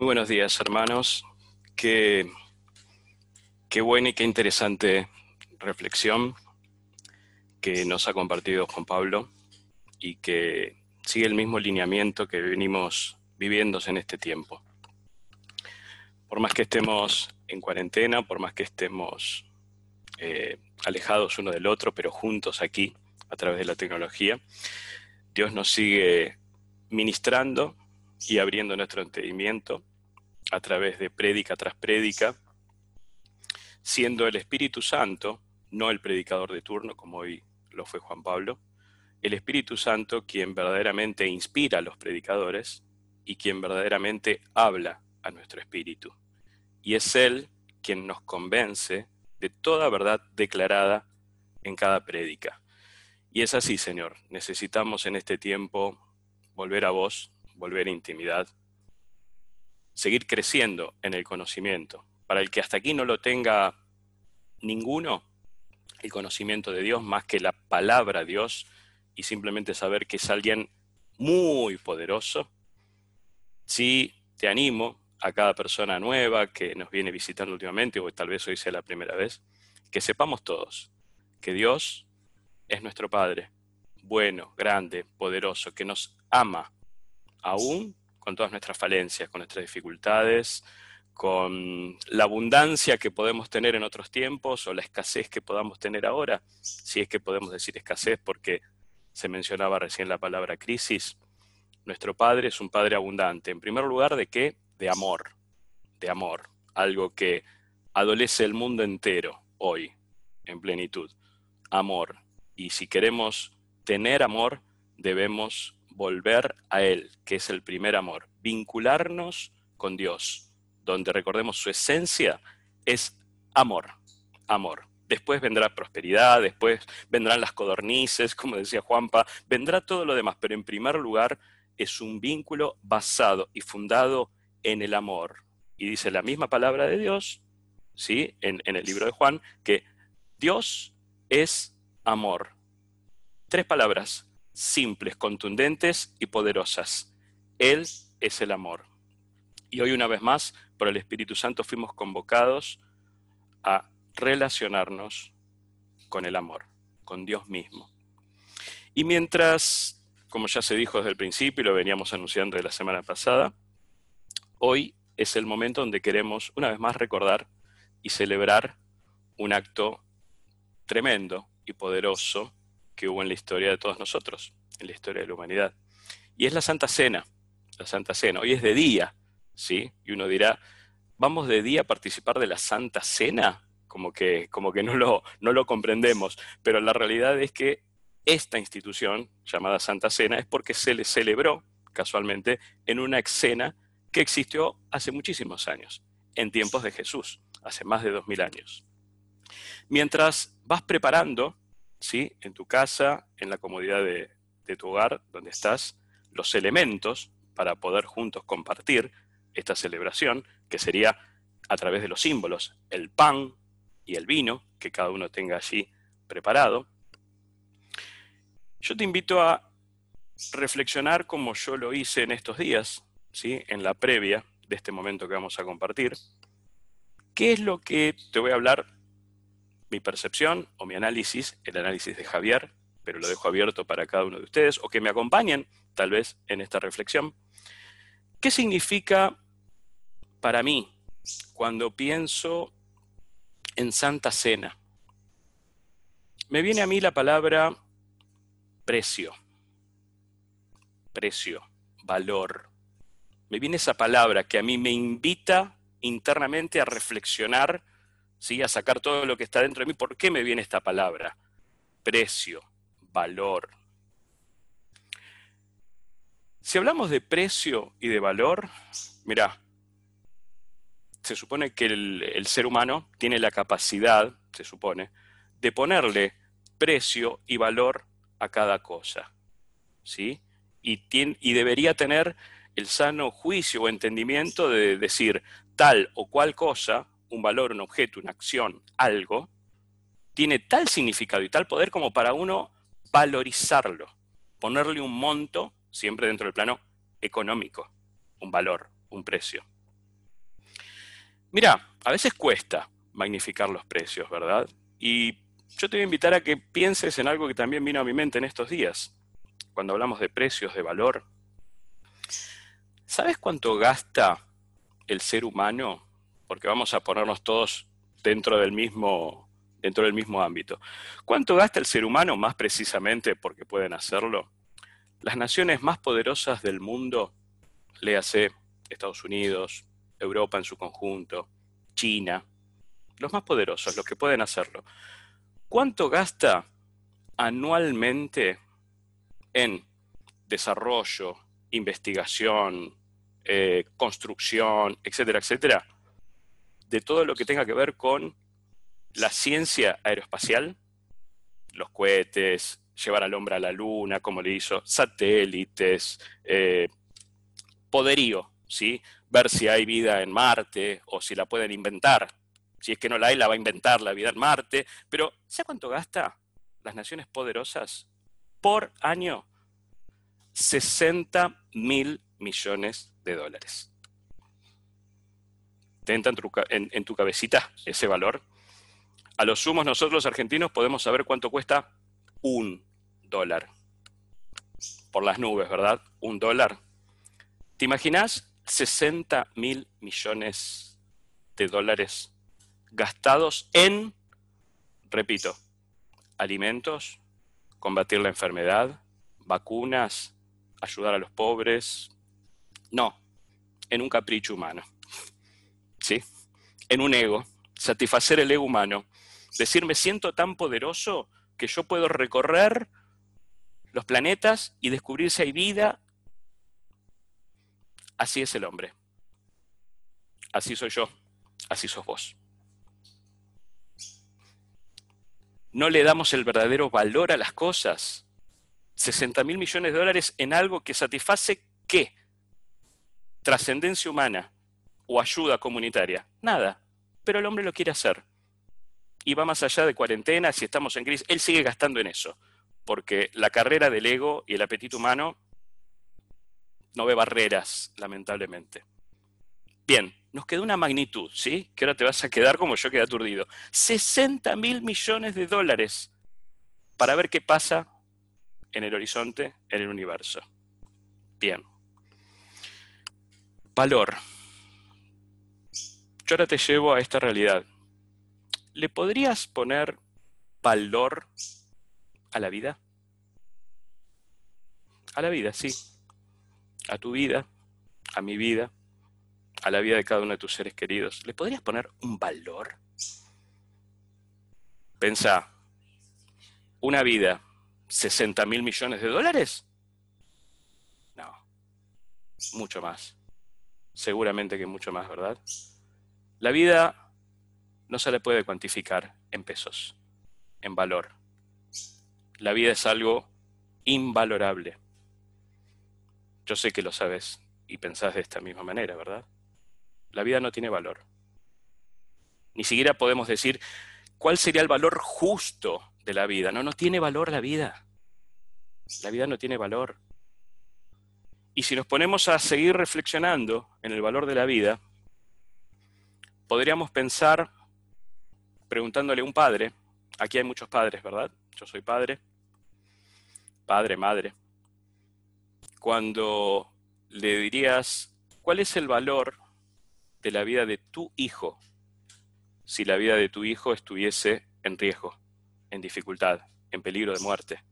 Muy buenos días, hermanos. Qué, qué buena y qué interesante reflexión que nos ha compartido Juan Pablo y que sigue el mismo lineamiento que venimos viviendo en este tiempo. Por más que estemos en cuarentena, por más que estemos eh, alejados uno del otro, pero juntos aquí a través de la tecnología, Dios nos sigue ministrando y abriendo nuestro entendimiento a través de prédica tras prédica, siendo el Espíritu Santo, no el predicador de turno, como hoy lo fue Juan Pablo, el Espíritu Santo quien verdaderamente inspira a los predicadores y quien verdaderamente habla a nuestro espíritu. Y es Él quien nos convence de toda verdad declarada en cada prédica. Y es así, Señor. Necesitamos en este tiempo volver a vos, volver intimidad, seguir creciendo en el conocimiento. Para el que hasta aquí no lo tenga ninguno, el conocimiento de Dios más que la palabra Dios y simplemente saber que es alguien muy poderoso, sí te animo a cada persona nueva que nos viene visitando últimamente, o tal vez hoy sea la primera vez, que sepamos todos que Dios es nuestro Padre, bueno, grande, poderoso, que nos ama, aún con todas nuestras falencias, con nuestras dificultades, con la abundancia que podemos tener en otros tiempos o la escasez que podamos tener ahora, si es que podemos decir escasez porque se mencionaba recién la palabra crisis. Nuestro Padre es un Padre abundante. En primer lugar, ¿de qué? De amor, de amor, algo que adolece el mundo entero hoy, en plenitud. Amor. Y si queremos tener amor, debemos volver a Él, que es el primer amor, vincularnos con Dios, donde recordemos su esencia es amor, amor. Después vendrá prosperidad, después vendrán las codornices, como decía Juanpa, vendrá todo lo demás, pero en primer lugar es un vínculo basado y fundado en el amor. Y dice la misma palabra de Dios, ¿sí? En, en el libro de Juan, que Dios es amor. Tres palabras simples, contundentes y poderosas. Él es el amor. Y hoy una vez más, por el Espíritu Santo, fuimos convocados a relacionarnos con el amor, con Dios mismo. Y mientras, como ya se dijo desde el principio y lo veníamos anunciando de la semana pasada, hoy es el momento donde queremos una vez más recordar y celebrar un acto tremendo y poderoso que hubo en la historia de todos nosotros, en la historia de la humanidad. Y es la Santa Cena, la Santa Cena. Hoy es de día, ¿sí? Y uno dirá, ¿vamos de día a participar de la Santa Cena? Como que, como que no, lo, no lo comprendemos. Pero la realidad es que esta institución, llamada Santa Cena, es porque se le celebró, casualmente, en una escena que existió hace muchísimos años, en tiempos de Jesús, hace más de dos mil años. Mientras vas preparando ¿sí? en tu casa, en la comodidad de, tu hogar, donde estás, los elementos para poder juntos compartir esta celebración, que sería a través de los símbolos, el pan y el vino, que cada uno tenga allí preparado. Yo te invito a reflexionar como yo lo hice en estos días, ¿sí? en la previa de este momento que vamos a compartir. ¿Qué es lo que te voy a hablar mi percepción o mi análisis, el análisis de Javier, pero lo dejo abierto para cada uno de ustedes, o que me acompañen tal vez en esta reflexión. ¿Qué significa para mí cuando pienso en Santa Cena? Me viene a mí la palabra precio, precio, valor. Me viene esa palabra que a mí me invita internamente a reflexionar a sacar todo lo que está dentro de mí. ¿Por qué me viene esta palabra? Precio, valor. Si hablamos de precio y de valor, mira, se supone que el, ser humano tiene la capacidad, se supone, de ponerle precio y valor a cada cosa. ¿sí? Y, y debería tener el sano juicio o entendimiento de decir tal o cual cosa un valor, un objeto, una acción, algo, tiene tal significado y tal poder como para uno valorizarlo, ponerle un monto, siempre dentro del plano económico, un valor, un precio. Mira, a veces cuesta magnificar los precios, ¿verdad? Y yo te voy a invitar a que pienses en algo que también vino a mi mente en estos días, cuando hablamos de precios, de valor. ¿Sabes cuánto gasta el ser humano? Porque vamos a ponernos todos dentro del mismo, dentro del mismo ámbito. ¿Cuánto gasta el ser humano más precisamente porque pueden hacerlo? Las naciones más poderosas del mundo, léase Estados Unidos, Europa en su conjunto, China, los más poderosos, los que pueden hacerlo. ¿Cuánto gasta anualmente en desarrollo, investigación, eh, construcción, etcétera, etcétera, de todo lo que tenga que ver con la ciencia aeroespacial, los cohetes, llevar al hombre a la luna, como le hizo, satélites, eh, poderío, ¿sí? ver si hay vida en Marte o si la pueden inventar. Si es que no la hay, la va a inventar la vida en Marte. Pero, ¿sabe cuánto gasta las naciones poderosas por año? 60 mil millones de dólares. ¿Te entra en en tu cabecita ese valor? A los sumos nosotros los argentinos podemos saber cuánto cuesta un dólar. Por las nubes, ¿verdad? Un dólar. ¿Te imaginas 60 mil millones de dólares gastados en, repito, alimentos, combatir la enfermedad, vacunas, ayudar a los pobres. No, en un capricho humano. ¿Sí? En un ego, satisfacer el ego humano. Decir, me siento tan poderoso que yo puedo recorrer los planetas y descubrir si hay vida Así es el hombre. Así soy yo. Así sos vos. No le damos el verdadero valor a las cosas. 60 mil millones de dólares en algo que satisface qué? Trascendencia humana o ayuda comunitaria. Nada. Pero el hombre lo quiere hacer. Y va más allá de cuarentena, si estamos en crisis, él sigue gastando en eso. Porque la carrera del ego y el apetito humano no ve barreras, lamentablemente. Bien, nos quedó una magnitud, ¿sí? Que ahora te vas a quedar como yo quedé aturdido. 60 mil millones de dólares para ver qué pasa en el horizonte, en el universo. Bien. Valor. Yo ahora te llevo a esta realidad. ¿Le podrías poner valor a la vida? A la vida, sí a tu vida, a mi vida, a la vida de cada uno de tus seres queridos, ¿le podrías poner un valor? Pensa, ¿una vida 60 mil millones de dólares? No, mucho más. Seguramente que mucho más, ¿verdad? La vida no se le puede cuantificar en pesos, en valor. La vida es algo invalorable. Yo sé que lo sabes y pensás de esta misma manera, ¿verdad? La vida no tiene valor. Ni siquiera podemos decir cuál sería el valor justo de la vida. No, no tiene valor la vida. La vida no tiene valor. Y si nos ponemos a seguir reflexionando en el valor de la vida, podríamos pensar, preguntándole a un padre, aquí hay muchos padres, ¿verdad? Yo soy padre, padre, madre, cuando le dirías, ¿cuál es el valor de la vida de tu hijo si la vida de tu hijo estuviese en riesgo, en dificultad, en peligro de muerte?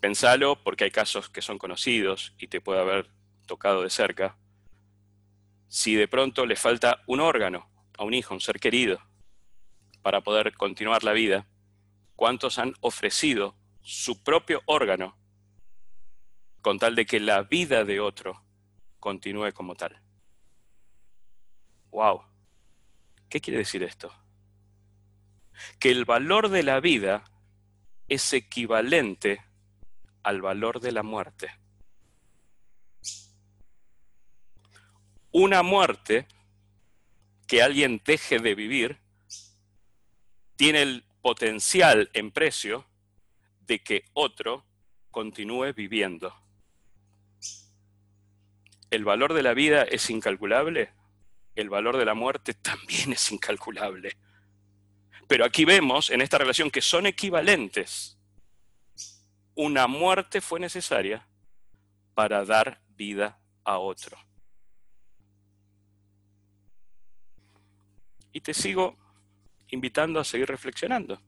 Pensalo porque hay casos que son conocidos y te puede haber tocado de cerca. Si de pronto le falta un órgano a un hijo, un ser querido, para poder continuar la vida, ¿cuántos han ofrecido su propio órgano con tal de que la vida de otro continúe como tal. ¡Wow! ¿Qué quiere decir esto? Que el valor de la vida es equivalente al valor de la muerte. Una muerte que alguien deje de vivir tiene el potencial en precio de que otro continúe viviendo el valor de la vida es incalculable, el valor de la muerte también es incalculable. Pero aquí vemos en esta relación que son equivalentes. Una muerte fue necesaria para dar vida a otro. Y te sigo invitando a seguir reflexionando.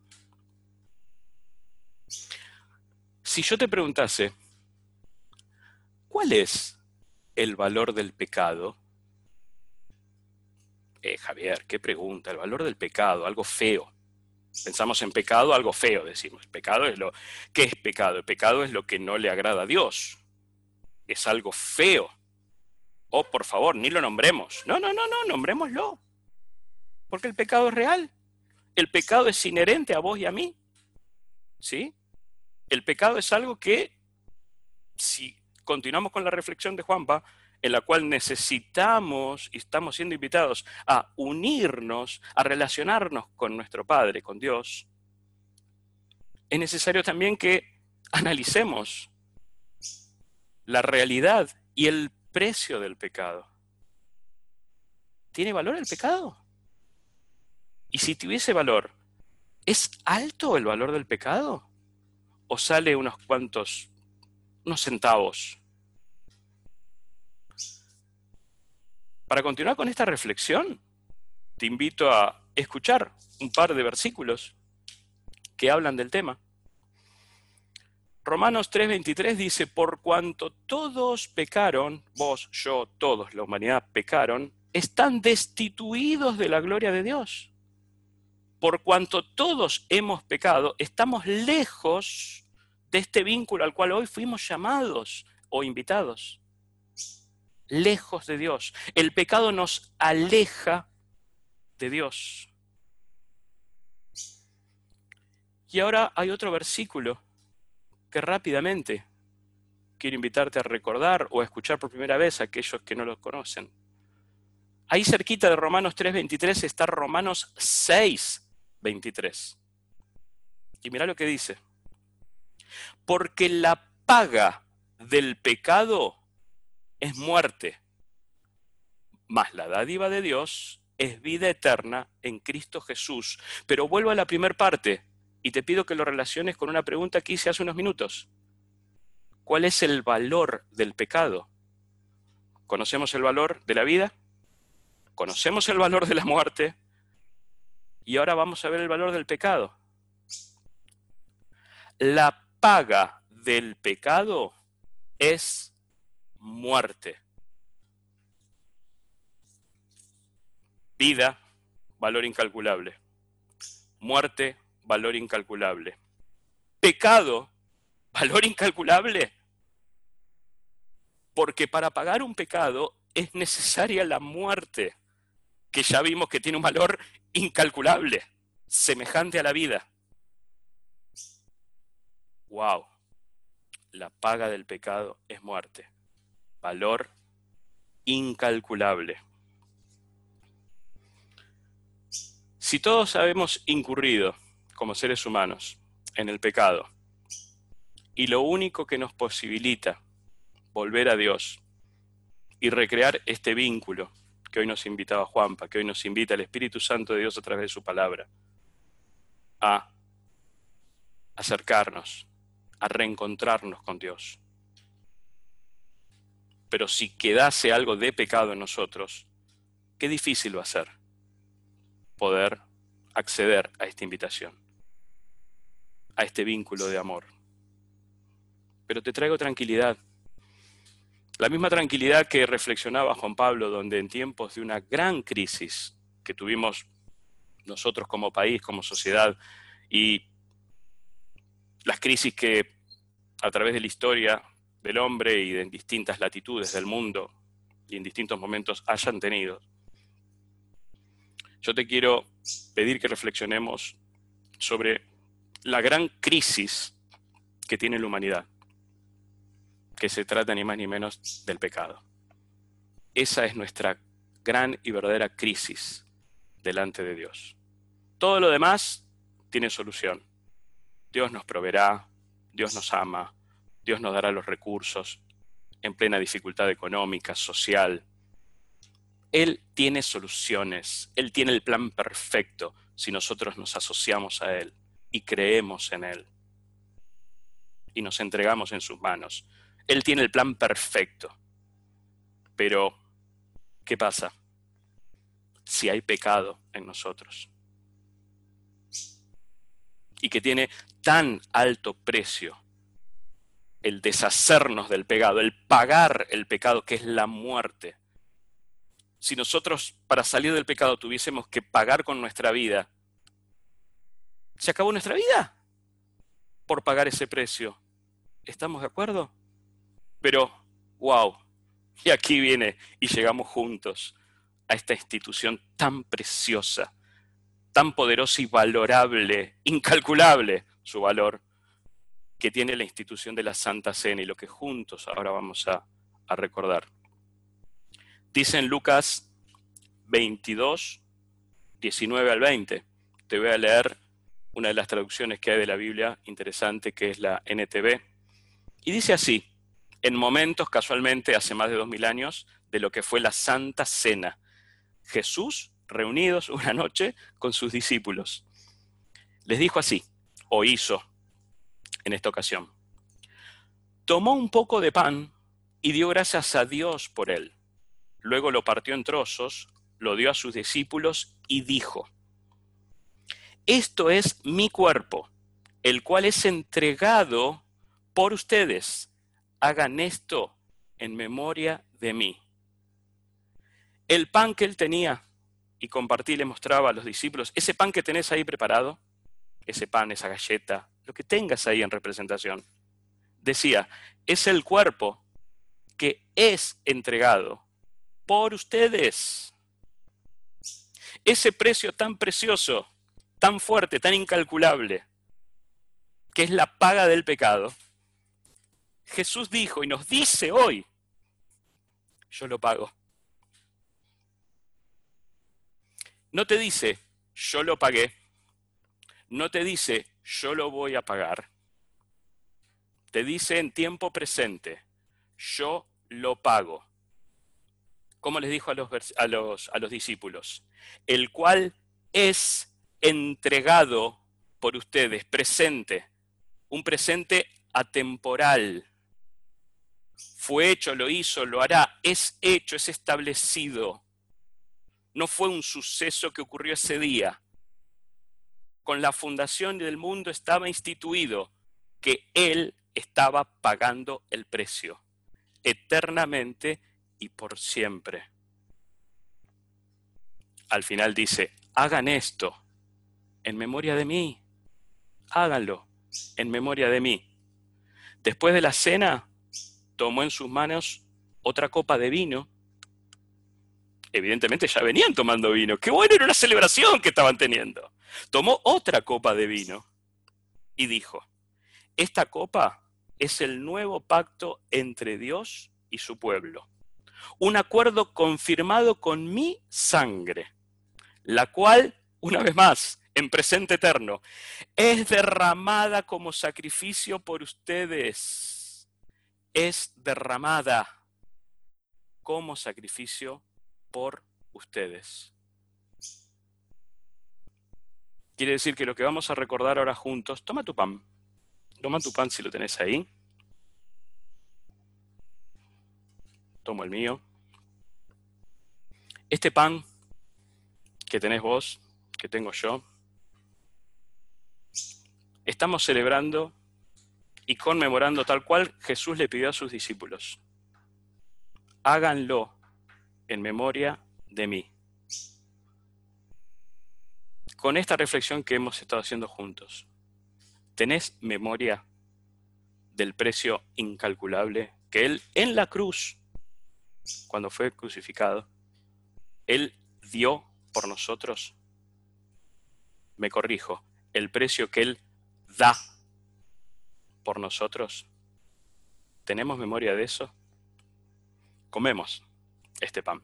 Si yo te preguntase, ¿cuál es el valor del pecado? Eh, Javier, qué pregunta, el valor del pecado, algo feo. Pensamos en pecado, algo feo, decimos. Pecado es lo. ¿Qué es pecado? El pecado es lo que no le agrada a Dios. Es algo feo. Oh, por favor, ni lo nombremos. No, no, no, no, nombrémoslo. Porque el pecado es real. El pecado es inherente a vos y a mí. ¿Sí? El pecado es algo que, si continuamos con la reflexión de Juanpa, en la cual necesitamos y estamos siendo invitados a unirnos, a relacionarnos con nuestro Padre, con Dios, es necesario también que analicemos la realidad y el precio del pecado. ¿Tiene valor el pecado? Y si tuviese valor, ¿es alto el valor del pecado? ¿O sale unos cuantos, unos centavos? Para continuar con esta reflexión, te invito a escuchar un par de versículos que hablan del tema. Romanos 3:23 dice, por cuanto todos pecaron, vos, yo, todos, la humanidad pecaron, están destituidos de la gloria de Dios por cuanto todos hemos pecado, estamos lejos de este vínculo al cual hoy fuimos llamados o invitados. Lejos de Dios. El pecado nos aleja de Dios. Y ahora hay otro versículo que rápidamente quiero invitarte a recordar o a escuchar por primera vez a aquellos que no lo conocen. Ahí cerquita de Romanos 3:23 está Romanos 6, 23. Y mira lo que dice. Porque la paga del pecado es muerte, mas la dádiva de Dios es vida eterna en Cristo Jesús. Pero vuelvo a la primera parte y te pido que lo relaciones con una pregunta que hice hace unos minutos. ¿Cuál es el valor del pecado? ¿Conocemos el valor de la vida? ¿Conocemos el valor de la muerte? Y ahora vamos a ver el valor del pecado. La paga del pecado es muerte. Vida, valor incalculable. Muerte, valor incalculable. Pecado, valor incalculable. Porque para pagar un pecado es necesaria la muerte, que ya vimos que tiene un valor incalculable, semejante a la vida. Wow, la paga del pecado es muerte, valor incalculable. Si todos habemos incurrido como seres humanos en el pecado, y lo único que nos posibilita volver a Dios y recrear este vínculo que hoy nos invitaba Juanpa, que hoy nos invita el Espíritu Santo de Dios a través de su palabra, a acercarnos, a reencontrarnos con Dios. Pero si quedase algo de pecado en nosotros, qué difícil va a ser poder acceder a esta invitación, a este vínculo de amor. Pero te traigo tranquilidad la misma tranquilidad que reflexionaba Juan Pablo, donde en tiempos de una gran crisis que tuvimos nosotros como país, como sociedad, y las crisis que a través de la historia del hombre y en distintas latitudes del mundo y en distintos momentos hayan tenido, yo te quiero pedir que reflexionemos sobre la gran crisis que tiene la humanidad que se trata ni más ni menos del pecado. Esa es nuestra gran y verdadera crisis delante de Dios. Todo lo demás tiene solución. Dios nos proveerá, Dios nos ama, Dios nos dará los recursos en plena dificultad económica, social. Él tiene soluciones, Él tiene el plan perfecto si nosotros nos asociamos a Él y creemos en Él y nos entregamos en sus manos. Él tiene el plan perfecto. Pero, ¿qué pasa? Si hay pecado en nosotros. Y que tiene tan alto precio el deshacernos del pecado, el pagar el pecado, que es la muerte. Si nosotros para salir del pecado tuviésemos que pagar con nuestra vida, ¿se acabó nuestra vida? Por pagar ese precio. ¿Estamos de acuerdo? Pero, wow, y aquí viene y llegamos juntos a esta institución tan preciosa, tan poderosa y valorable, incalculable su valor, que tiene la institución de la Santa Cena y lo que juntos ahora vamos a, recordar. Dice en Lucas 22, 19 al 20. Te voy a leer una de las traducciones que hay de la Biblia interesante, que es la NTV. Y dice así, en momentos, casualmente, hace más de dos mil años, de lo que fue la Santa Cena. Jesús reunidos una noche con sus discípulos. Les dijo así, o hizo en esta ocasión. Tomó un poco de pan y dio gracias a Dios por él. Luego lo partió en trozos, lo dio a sus discípulos y dijo, esto es mi cuerpo, el cual es entregado por ustedes hagan esto en memoria de mí. El pan que él tenía y compartí le mostraba a los discípulos, ese pan que tenés ahí preparado, ese pan, esa galleta, lo que tengas ahí en representación, decía, es el cuerpo que es entregado por ustedes. Ese precio tan precioso, tan fuerte, tan incalculable, que es la paga del pecado, Jesús dijo y nos dice hoy, yo lo pago. No te dice, yo lo pagué. No te dice, yo lo voy a pagar. Te dice en tiempo presente, yo lo pago. ¿Cómo les dijo a los, a los, a los discípulos? El cual es entregado por ustedes, presente, un presente atemporal fue hecho, lo hizo, lo hará, es hecho, es establecido. No fue un suceso que ocurrió ese día. Con la fundación del mundo estaba instituido que Él estaba pagando el precio, eternamente y por siempre. Al final dice, hagan esto en memoria de mí, háganlo en memoria de mí. Después de la cena, tomó en sus manos otra copa de vino. Evidentemente ya venían tomando vino. Qué bueno, era una celebración que estaban teniendo. Tomó otra copa de vino y dijo, esta copa es el nuevo pacto entre Dios y su pueblo. Un acuerdo confirmado con mi sangre, la cual, una vez más, en presente eterno, es derramada como sacrificio por ustedes es derramada como sacrificio por ustedes. Quiere decir que lo que vamos a recordar ahora juntos, toma tu pan, toma tu pan si lo tenés ahí. Tomo el mío. Este pan que tenés vos, que tengo yo, estamos celebrando y conmemorando tal cual Jesús le pidió a sus discípulos. Háganlo en memoria de mí. Con esta reflexión que hemos estado haciendo juntos, ¿tenés memoria del precio incalculable que Él en la cruz, cuando fue crucificado, Él dio por nosotros? Me corrijo, el precio que Él da por nosotros? ¿Tenemos memoria de eso? Comemos este pan.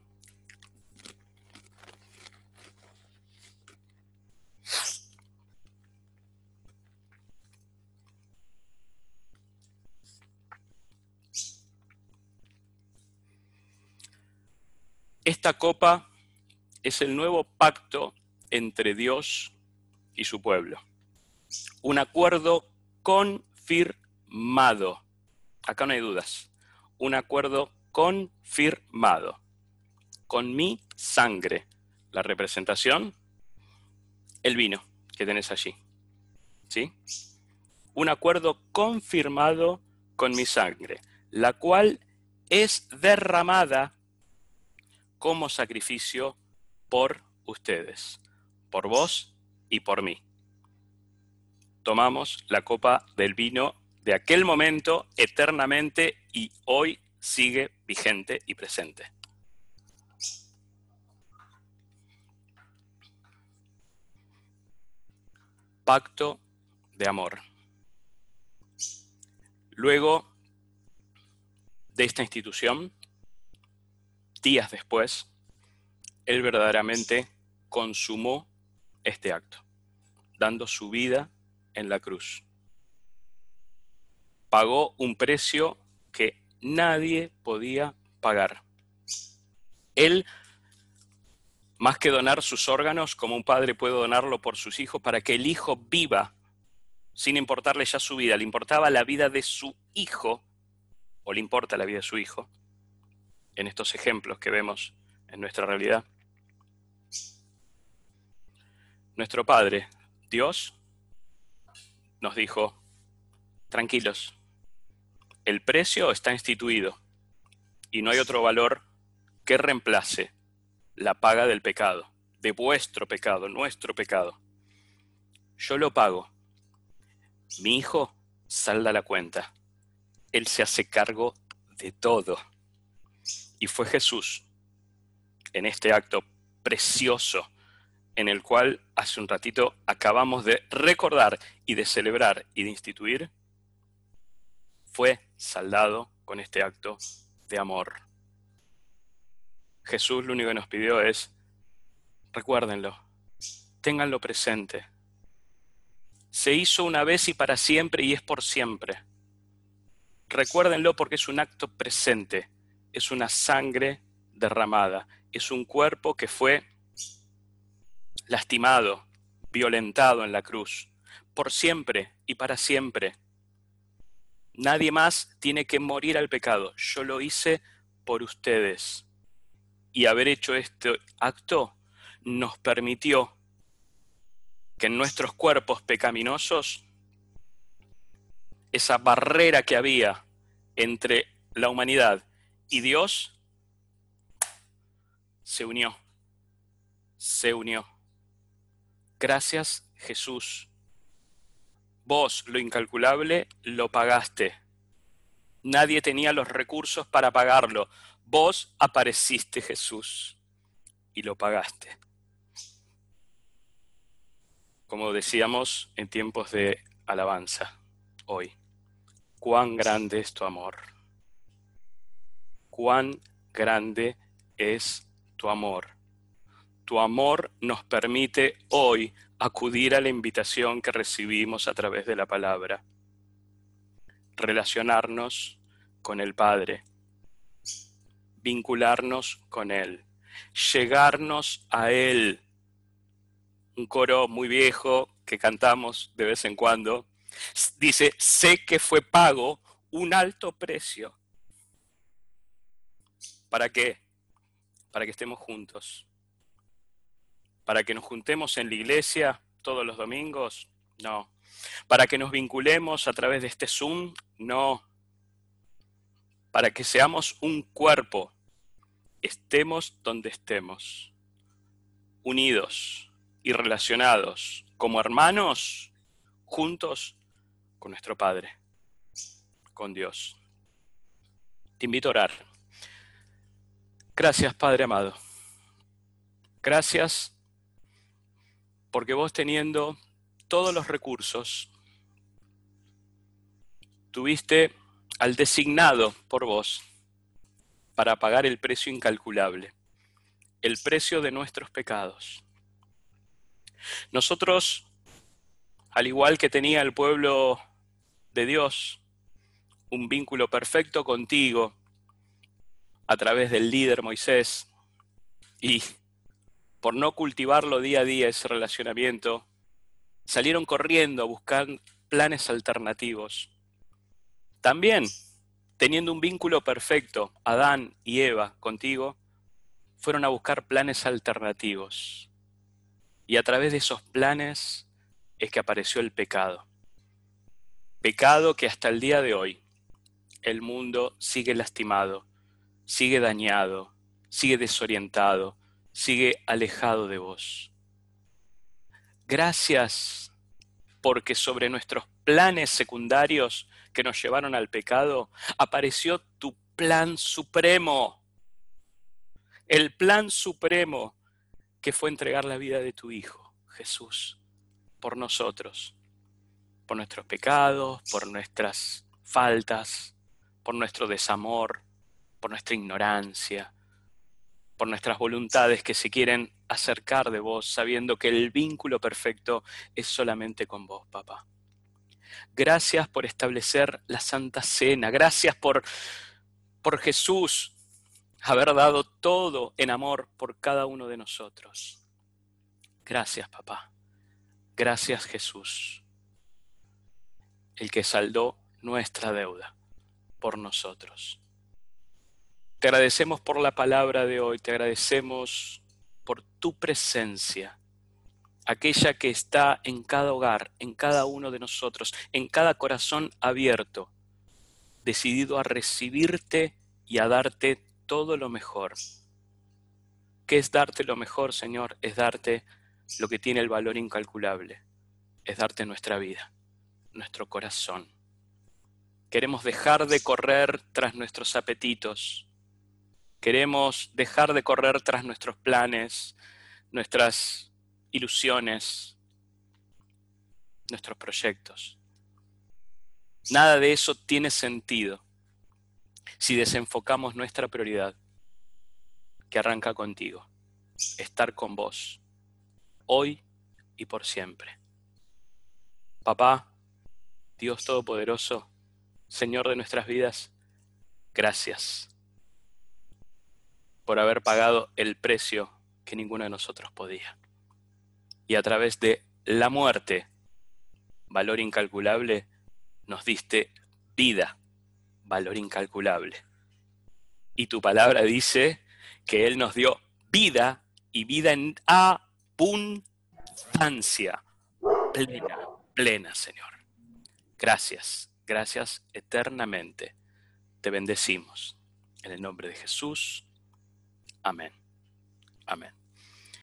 esta copa es el nuevo pacto entre Dios y su pueblo. Un acuerdo confirmado. Acá no hay dudas. Un acuerdo confirmado. Con mi sangre. La representación, el vino que tenés allí. ¿Sí? Un acuerdo confirmado con mi sangre, la cual es derramada como sacrificio por ustedes, por vos y por mí. Tomamos la copa del vino de aquel momento eternamente y hoy sigue vigente y presente. Pacto de amor. Luego de esta institución, días después, él verdaderamente consumó este acto, dando su vida en la cruz. Pagó un precio que nadie podía pagar. Él, más que donar sus órganos, como un padre puede donarlo por sus hijos, para que el hijo viva, sin importarle ya su vida, le importaba la vida de su hijo, o le importa la vida de su hijo, en estos ejemplos que vemos en nuestra realidad. Nuestro Padre, Dios, nos dijo, tranquilos, el precio está instituido y no hay otro valor que reemplace la paga del pecado, de vuestro pecado, nuestro pecado. Yo lo pago. Mi hijo salda la cuenta. Él se hace cargo de todo. Y fue Jesús, en este acto precioso, en el cual hace un ratito acabamos de recordar y de celebrar y de instituir, fue saldado con este acto de amor. Jesús lo único que nos pidió es, recuérdenlo, ténganlo presente. Se hizo una vez y para siempre y es por siempre. Recuérdenlo porque es un acto presente, es una sangre derramada, es un cuerpo que fue lastimado, violentado en la cruz, por siempre y para siempre. Nadie más tiene que morir al pecado. Yo lo hice por ustedes. Y haber hecho este acto nos permitió que en nuestros cuerpos pecaminosos, esa barrera que había entre la humanidad y Dios, se unió, se unió. Gracias Jesús. Vos lo incalculable lo pagaste. Nadie tenía los recursos para pagarlo. Vos apareciste Jesús y lo pagaste. Como decíamos en tiempos de alabanza hoy, cuán grande es tu amor. Cuán grande es tu amor tu amor nos permite hoy acudir a la invitación que recibimos a través de la palabra, relacionarnos con el Padre, vincularnos con Él, llegarnos a Él. Un coro muy viejo que cantamos de vez en cuando dice, sé que fue pago un alto precio. ¿Para qué? Para que estemos juntos para que nos juntemos en la iglesia todos los domingos? No. Para que nos vinculemos a través de este Zoom? No. Para que seamos un cuerpo, estemos donde estemos, unidos y relacionados como hermanos, juntos con nuestro Padre, con Dios. Te invito a orar. Gracias, Padre amado. Gracias porque vos teniendo todos los recursos, tuviste al designado por vos para pagar el precio incalculable, el precio de nuestros pecados. Nosotros, al igual que tenía el pueblo de Dios, un vínculo perfecto contigo a través del líder Moisés, Y por no cultivarlo día a día ese relacionamiento, salieron corriendo a buscar planes alternativos. También, teniendo un vínculo perfecto, Adán y Eva contigo, fueron a buscar planes alternativos. Y a través de esos planes es que apareció el pecado. Pecado que hasta el día de hoy el mundo sigue lastimado, sigue dañado, sigue desorientado, sigue alejado de vos. Gracias porque sobre nuestros planes secundarios que nos llevaron al pecado apareció tu plan supremo. El plan supremo que fue entregar la vida de tu Hijo, Jesús, por nosotros, por nuestros pecados, por nuestras faltas, por nuestro desamor, por nuestra ignorancia, por nuestras voluntades que se quieren acercar de vos, sabiendo que el vínculo perfecto es solamente con vos, papá. Gracias por establecer la Santa Cena, gracias por, por Jesús haber dado todo en amor por cada uno de nosotros. Gracias, papá. Gracias, Jesús, el que saldó nuestra deuda por nosotros. Te agradecemos por la palabra de hoy, te agradecemos por tu presencia, aquella que está en cada hogar, en cada uno de nosotros, en cada corazón abierto, decidido a recibirte y a darte todo lo mejor. ¿Qué es darte lo mejor, Señor? Es darte lo que tiene el valor incalculable, es darte nuestra vida, nuestro corazón. Queremos dejar de correr tras nuestros apetitos, Queremos dejar de correr tras nuestros planes, nuestras ilusiones, nuestros proyectos. Nada de eso tiene sentido si desenfocamos nuestra prioridad, que arranca contigo, estar con vos, hoy y por siempre. Papá, Dios Todopoderoso, Señor de nuestras vidas, gracias por haber pagado el precio que ninguno de nosotros podía. Y a través de la muerte, valor incalculable, nos diste vida, valor incalculable. Y tu palabra dice que Él nos dio vida y vida en abundancia, plena, plena, Señor. Gracias, gracias eternamente. Te bendecimos. En el nombre de Jesús. Amén. Amén.